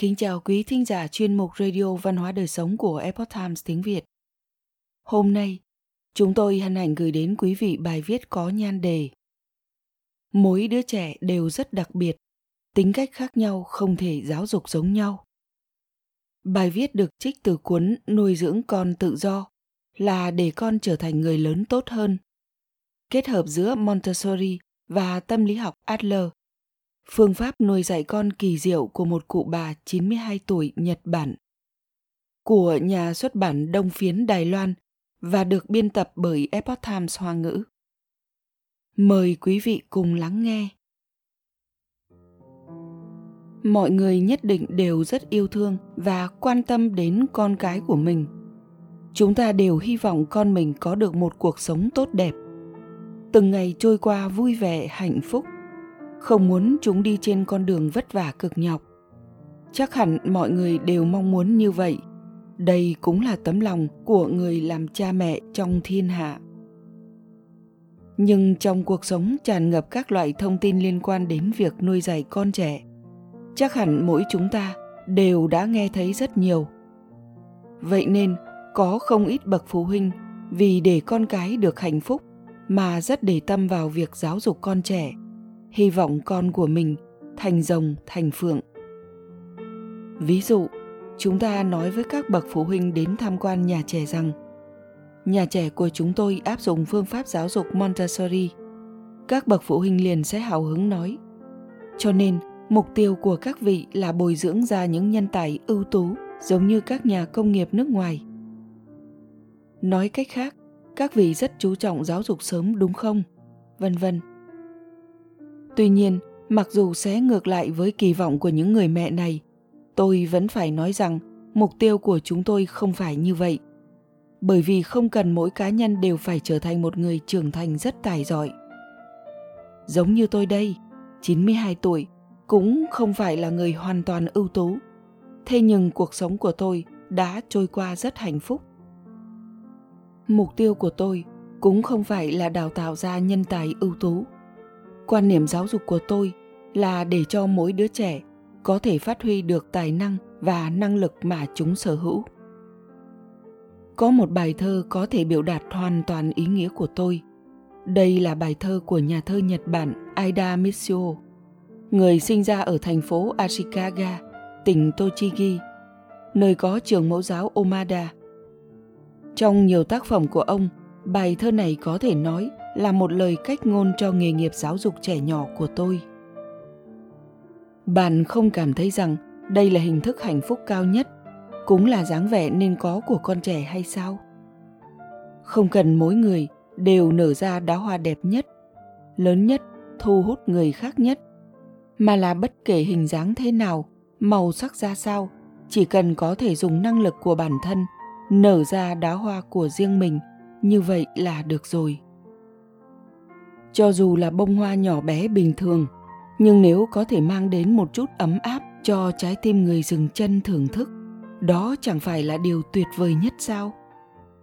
Kính chào quý thính giả chuyên mục Radio Văn hóa Đời Sống của Epoch Times tiếng Việt. Hôm nay, chúng tôi hân hạnh gửi đến quý vị bài viết có nhan đề Mỗi đứa trẻ đều rất đặc biệt, tính cách khác nhau không thể giáo dục giống nhau. Bài viết được trích từ cuốn Nuôi dưỡng con tự do là để con trở thành người lớn tốt hơn. Kết hợp giữa Montessori và tâm lý học Adler phương pháp nuôi dạy con kỳ diệu của một cụ bà 92 tuổi Nhật Bản. Của nhà xuất bản Đông Phiến Đài Loan và được biên tập bởi Epoch Times Hoa ngữ. Mời quý vị cùng lắng nghe. Mọi người nhất định đều rất yêu thương và quan tâm đến con cái của mình. Chúng ta đều hy vọng con mình có được một cuộc sống tốt đẹp. Từng ngày trôi qua vui vẻ, hạnh phúc – không muốn chúng đi trên con đường vất vả cực nhọc. Chắc hẳn mọi người đều mong muốn như vậy. Đây cũng là tấm lòng của người làm cha mẹ trong thiên hạ. Nhưng trong cuộc sống tràn ngập các loại thông tin liên quan đến việc nuôi dạy con trẻ, chắc hẳn mỗi chúng ta đều đã nghe thấy rất nhiều. Vậy nên, có không ít bậc phụ huynh, vì để con cái được hạnh phúc mà rất để tâm vào việc giáo dục con trẻ hy vọng con của mình thành rồng, thành phượng. Ví dụ, chúng ta nói với các bậc phụ huynh đến tham quan nhà trẻ rằng, nhà trẻ của chúng tôi áp dụng phương pháp giáo dục montessori. Các bậc phụ huynh liền sẽ hào hứng nói. Cho nên, mục tiêu của các vị là bồi dưỡng ra những nhân tài ưu tú, giống như các nhà công nghiệp nước ngoài. Nói cách khác, các vị rất chú trọng giáo dục sớm, đúng không? Vân vân. Tuy nhiên, mặc dù sẽ ngược lại với kỳ vọng của những người mẹ này, tôi vẫn phải nói rằng mục tiêu của chúng tôi không phải như vậy. Bởi vì không cần mỗi cá nhân đều phải trở thành một người trưởng thành rất tài giỏi. Giống như tôi đây, 92 tuổi, cũng không phải là người hoàn toàn ưu tú. Thế nhưng cuộc sống của tôi đã trôi qua rất hạnh phúc. Mục tiêu của tôi cũng không phải là đào tạo ra nhân tài ưu tú quan niệm giáo dục của tôi là để cho mỗi đứa trẻ có thể phát huy được tài năng và năng lực mà chúng sở hữu. Có một bài thơ có thể biểu đạt hoàn toàn ý nghĩa của tôi. Đây là bài thơ của nhà thơ nhật bản aida mitsuo, người sinh ra ở thành phố ashikaga, tỉnh tochigi, nơi có trường mẫu giáo omada. Trong nhiều tác phẩm của ông, bài thơ này có thể nói là một lời cách ngôn cho nghề nghiệp giáo dục trẻ nhỏ của tôi. Bạn không cảm thấy rằng đây là hình thức hạnh phúc cao nhất, cũng là dáng vẻ nên có của con trẻ hay sao? Không cần mỗi người đều nở ra đóa hoa đẹp nhất, lớn nhất, thu hút người khác nhất, mà là bất kể hình dáng thế nào, màu sắc ra sao, chỉ cần có thể dùng năng lực của bản thân nở ra đóa hoa của riêng mình, như vậy là được rồi cho dù là bông hoa nhỏ bé bình thường, nhưng nếu có thể mang đến một chút ấm áp cho trái tim người dừng chân thưởng thức, đó chẳng phải là điều tuyệt vời nhất sao?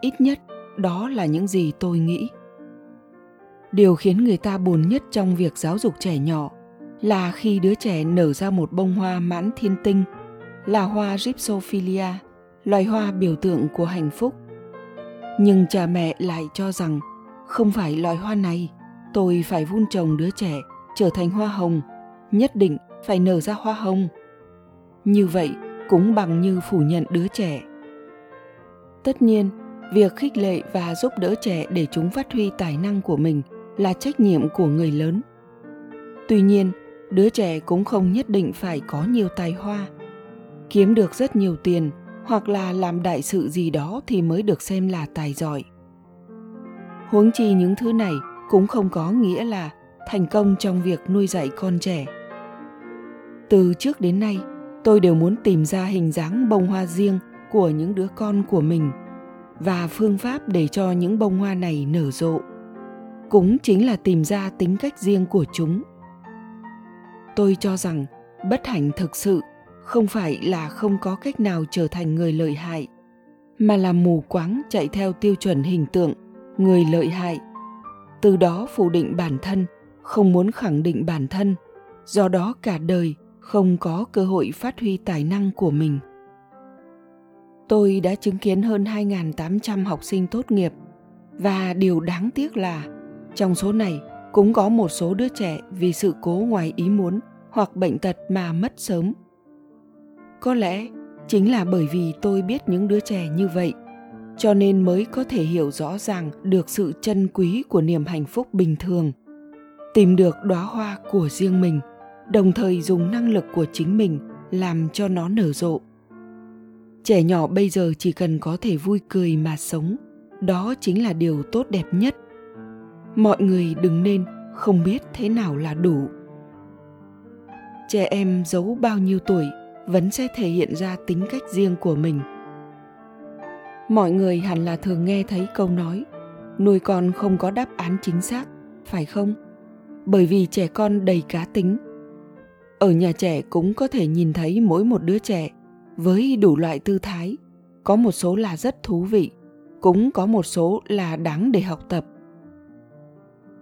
Ít nhất, đó là những gì tôi nghĩ. Điều khiến người ta buồn nhất trong việc giáo dục trẻ nhỏ là khi đứa trẻ nở ra một bông hoa mãn thiên tinh, là hoa gypsophilia, loài hoa biểu tượng của hạnh phúc. Nhưng cha mẹ lại cho rằng không phải loài hoa này tôi phải vun trồng đứa trẻ trở thành hoa hồng, nhất định phải nở ra hoa hồng. Như vậy cũng bằng như phủ nhận đứa trẻ. Tất nhiên, việc khích lệ và giúp đỡ trẻ để chúng phát huy tài năng của mình là trách nhiệm của người lớn. Tuy nhiên, đứa trẻ cũng không nhất định phải có nhiều tài hoa, kiếm được rất nhiều tiền hoặc là làm đại sự gì đó thì mới được xem là tài giỏi. Huống chi những thứ này cũng không có nghĩa là thành công trong việc nuôi dạy con trẻ. Từ trước đến nay, tôi đều muốn tìm ra hình dáng bông hoa riêng của những đứa con của mình và phương pháp để cho những bông hoa này nở rộ. Cũng chính là tìm ra tính cách riêng của chúng. Tôi cho rằng bất hạnh thực sự không phải là không có cách nào trở thành người lợi hại, mà là mù quáng chạy theo tiêu chuẩn hình tượng người lợi hại từ đó phủ định bản thân, không muốn khẳng định bản thân do đó cả đời không có cơ hội phát huy tài năng của mình. Tôi đã chứng kiến hơn 2.800 học sinh tốt nghiệp, và điều đáng tiếc là trong số này cũng có một số đứa trẻ vì sự cố ngoài ý muốn hoặc bệnh tật mà mất sớm. Có lẽ chính là bởi vì tôi biết những đứa trẻ như vậy cho nên mới có thể hiểu rõ ràng được sự chân quý của niềm hạnh phúc bình thường. Tìm được đóa hoa của riêng mình, đồng thời dùng năng lực của chính mình làm cho nó nở rộ. Trẻ nhỏ bây giờ chỉ cần có thể vui cười mà sống, đó chính là điều tốt đẹp nhất. Mọi người đừng nên không biết thế nào là đủ. Trẻ em giấu bao nhiêu tuổi vẫn sẽ thể hiện ra tính cách riêng của mình mọi người hẳn là thường nghe thấy câu nói, nuôi con không có đáp án chính xác phải không? Bởi vì trẻ con đầy cá tính. Ở nhà trẻ cũng có thể nhìn thấy mỗi một đứa trẻ với đủ loại tư thái, có một số là rất thú vị, cũng có một số là đáng để học tập.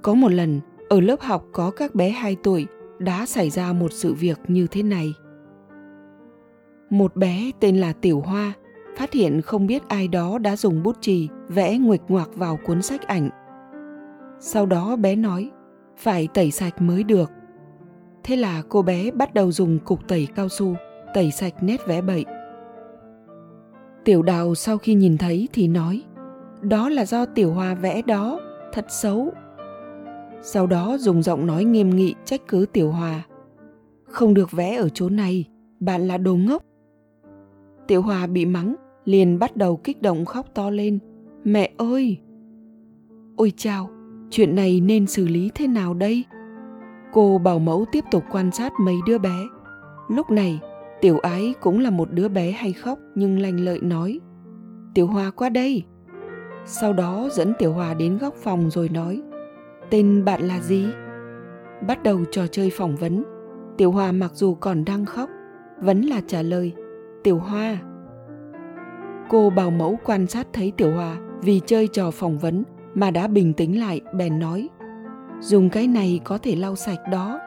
Có một lần, ở lớp học có các bé 2 tuổi đã xảy ra một sự việc như thế này. Một bé tên là tiểu hoa phát hiện không biết ai đó đã dùng bút chì vẽ nguệch ngoạc vào cuốn sách ảnh. Sau đó bé nói, phải tẩy sạch mới được. Thế là cô bé bắt đầu dùng cục tẩy cao su, tẩy sạch nét vẽ bậy. Tiểu đào sau khi nhìn thấy thì nói, đó là do tiểu hoa vẽ đó, thật xấu. Sau đó dùng giọng nói nghiêm nghị trách cứ tiểu hòa không được vẽ ở chỗ này, bạn là đồ ngốc. Tiểu hòa bị mắng liền bắt đầu kích động khóc to lên. Mẹ ơi! Ôi chao, chuyện này nên xử lý thế nào đây? Cô bảo mẫu tiếp tục quan sát mấy đứa bé. Lúc này, tiểu ái cũng là một đứa bé hay khóc nhưng lành lợi nói, tiểu hòa qua đây. Sau đó dẫn tiểu hòa đến góc phòng rồi nói, tên bạn là gì? Bắt đầu trò chơi phỏng vấn. Tiểu hòa mặc dù còn đang khóc, vẫn là trả lời, tiểu hoa cô bảo mẫu quan sát thấy tiểu hòa vì chơi trò phỏng vấn mà đã bình tĩnh lại, bèn nói, dùng cái này có thể lau sạch đó.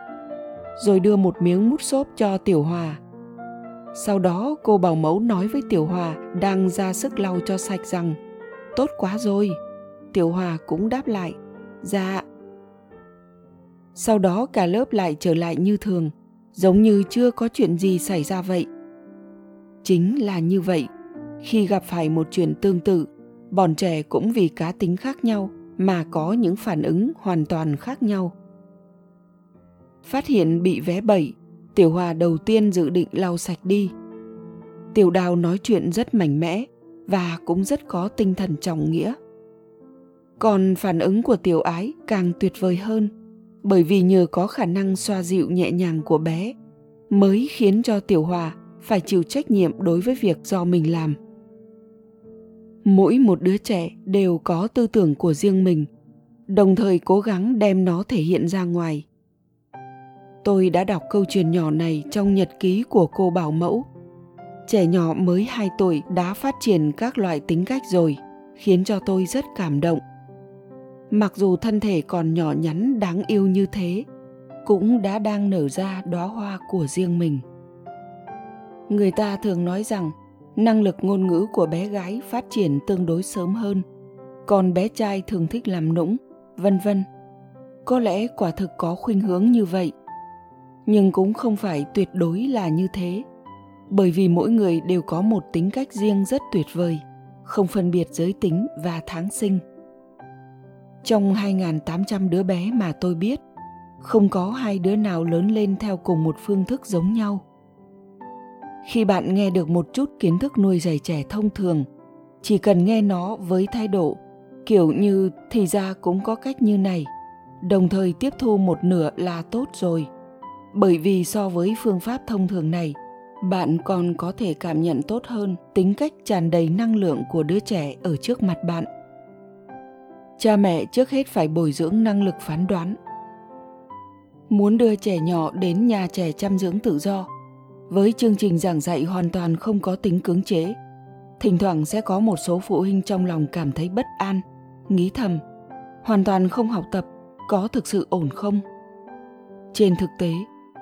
Rồi đưa một miếng mút xốp cho tiểu hòa. Sau đó, cô bảo mẫu nói với tiểu hòa đang ra sức lau cho sạch rằng, tốt quá rồi. Tiểu hòa cũng đáp lại dạ. Sau đó cả lớp lại trở lại như thường, giống như chưa có chuyện gì xảy ra vậy. Chính là như vậy khi gặp phải một chuyện tương tự, bọn trẻ cũng vì cá tính khác nhau mà có những phản ứng hoàn toàn khác nhau. Phát hiện bị vé bẩy tiểu hòa đầu tiên dự định lau sạch đi. Tiểu đào nói chuyện rất mạnh mẽ và cũng rất có tinh thần trọng nghĩa. Còn phản ứng của tiểu ái càng tuyệt vời hơn, bởi vì nhờ có khả năng xoa dịu nhẹ nhàng của bé, mới khiến cho tiểu hòa phải chịu trách nhiệm đối với việc do mình làm mỗi một đứa trẻ đều có tư tưởng của riêng mình, đồng thời cố gắng đem nó thể hiện ra ngoài. Tôi đã đọc câu chuyện nhỏ này trong nhật ký của cô bảo mẫu. Trẻ nhỏ mới 2 tuổi đã phát triển các loại tính cách rồi, khiến cho tôi rất cảm động. Mặc dù thân thể còn nhỏ nhắn đáng yêu như thế, cũng đã đang nở ra đóa hoa của riêng mình. Người ta thường nói rằng năng lực ngôn ngữ của bé gái phát triển tương đối sớm hơn. Còn bé trai thường thích làm nũng vân vân. Có lẽ quả thực có khuynh hướng như vậy. Nhưng cũng không phải tuyệt đối là như thế. Bởi vì mỗi người đều có một tính cách riêng rất tuyệt vời không phân biệt giới tính và tháng sinh. Trong 2.800 đứa bé mà tôi biết, không có hai đứa nào lớn lên theo cùng một phương thức giống nhau khi bạn nghe được một chút kiến thức nuôi dạy trẻ thông thường, chỉ cần nghe nó với thái độ, kiểu như thì ra cũng có cách như này. Đồng thời tiếp thu một nửa là tốt rồi. Bởi vì so với phương pháp thông thường này, bạn còn có thể cảm nhận tốt hơn tính cách tràn đầy năng lượng của đứa trẻ ở trước mặt bạn. Cha mẹ trước hết phải bồi dưỡng năng lực phán đoán. Muốn đưa trẻ nhỏ đến nhà trẻ chăm dưỡng tự do với chương trình giảng dạy hoàn toàn không có tính cưỡng chế thỉnh thoảng sẽ có một số phụ huynh trong lòng cảm thấy bất an nghĩ thầm hoàn toàn không học tập có thực sự ổn không trên thực tế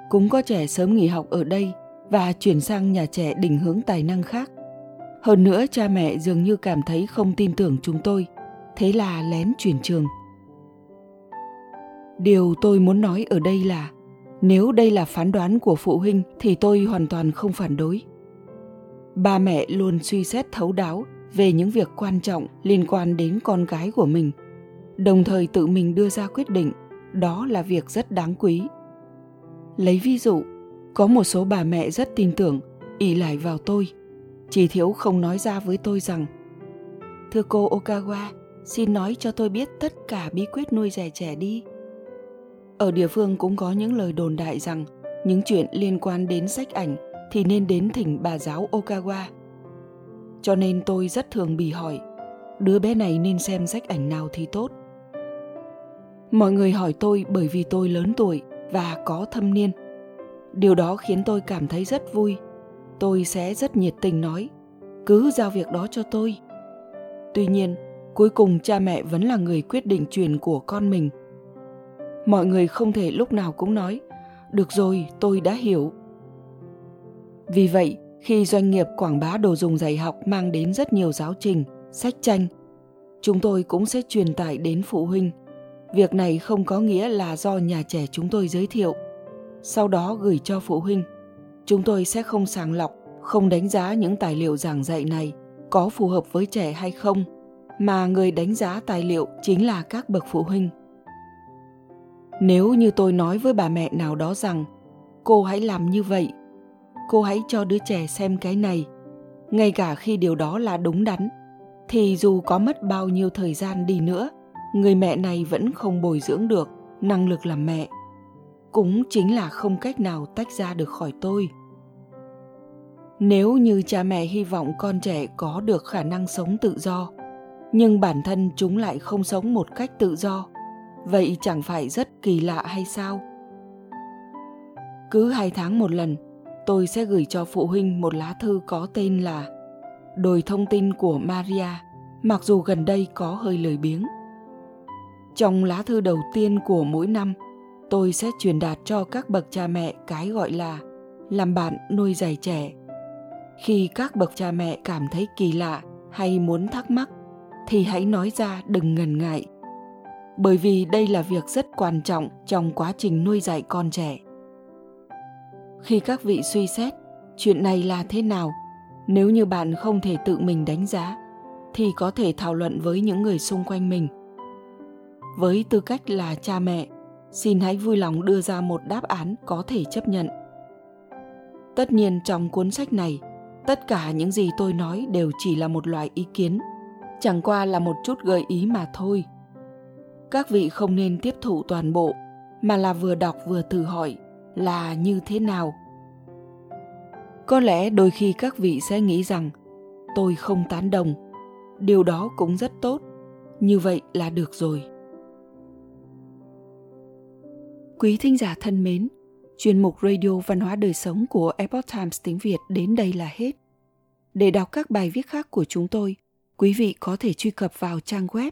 cũng có trẻ sớm nghỉ học ở đây và chuyển sang nhà trẻ định hướng tài năng khác. Hơn nữa cha mẹ dường như cảm thấy không tin tưởng chúng tôi, thế là lén chuyển trường. Điều tôi muốn nói ở đây là nếu đây là phán đoán của phụ huynh thì tôi hoàn toàn không phản đối. Ba mẹ luôn suy xét thấu đáo về những việc quan trọng liên quan đến con gái của mình, đồng thời tự mình đưa ra quyết định, đó là việc rất đáng quý. Lấy ví dụ, có một số bà mẹ rất tin tưởng, ỷ lại vào tôi, chỉ thiếu không nói ra với tôi rằng Thưa cô Okawa, xin nói cho tôi biết tất cả bí quyết nuôi dạy trẻ đi. Ở địa phương cũng có những lời đồn đại rằng những chuyện liên quan đến sách ảnh thì nên đến thỉnh bà giáo Okawa. Cho nên tôi rất thường bị hỏi, đứa bé này nên xem sách ảnh nào thì tốt. Mọi người hỏi tôi bởi vì tôi lớn tuổi và có thâm niên. Điều đó khiến tôi cảm thấy rất vui. Tôi sẽ rất nhiệt tình nói, cứ giao việc đó cho tôi. Tuy nhiên, cuối cùng cha mẹ vẫn là người quyết định chuyện của con mình – mọi người không thể lúc nào cũng nói, được rồi, tôi đã hiểu. Vì vậy, khi doanh nghiệp quảng bá đồ dùng dạy học mang đến rất nhiều giáo trình, sách tranh, chúng tôi cũng sẽ truyền tải đến phụ huynh. Việc này không có nghĩa là do nhà trẻ chúng tôi giới thiệu. Sau đó gửi cho phụ huynh. Chúng tôi sẽ không sàng lọc, không đánh giá những tài liệu giảng dạy này có phù hợp với trẻ hay không, mà người đánh giá tài liệu chính là các bậc phụ huynh nếu như tôi nói với bà mẹ nào đó rằng, cô hãy làm như vậy, cô hãy cho đứa trẻ xem cái này, ngay cả khi điều đó là đúng đắn, thì dù có mất bao nhiêu thời gian đi nữa, người mẹ này vẫn không bồi dưỡng được năng lực làm mẹ. Cũng chính là không cách nào tách ra được khỏi tôi. Nếu như cha mẹ hy vọng con trẻ có được khả năng sống tự do, nhưng bản thân chúng lại không sống một cách tự do vậy chẳng phải rất kỳ lạ hay sao? Cứ hai tháng một lần, tôi sẽ gửi cho phụ huynh một lá thư có tên là đồi thông tin của maria, mặc dù gần đây có hơi lười biếng. Trong lá thư đầu tiên của mỗi năm, tôi sẽ truyền đạt cho các bậc cha mẹ cái gọi là làm bạn nuôi dạy trẻ. Khi các bậc cha mẹ cảm thấy kỳ lạ hay muốn thắc mắc, thì hãy nói ra đừng ngần ngại bởi vì đây là việc rất quan trọng trong quá trình nuôi dạy con trẻ. Khi các vị suy xét chuyện này là thế nào, nếu như bạn không thể tự mình đánh giá, thì có thể thảo luận với những người xung quanh mình. Với tư cách là cha mẹ, xin hãy vui lòng đưa ra một đáp án có thể chấp nhận. Tất nhiên trong cuốn sách này, tất cả những gì tôi nói đều chỉ là một loại ý kiến, chẳng qua là một chút gợi ý mà thôi các vị không nên tiếp thụ toàn bộ, mà là vừa đọc vừa thử hỏi là như thế nào. Có lẽ đôi khi các vị sẽ nghĩ rằng, tôi không tán đồng, điều đó cũng rất tốt, như vậy là được rồi. Quý thính giả thân mến, chuyên mục radio văn hóa đời sống của epoch times tiếng việt đến đây là hết. Để đọc các bài viết khác của chúng tôi, quý vị có thể truy cập vào trang web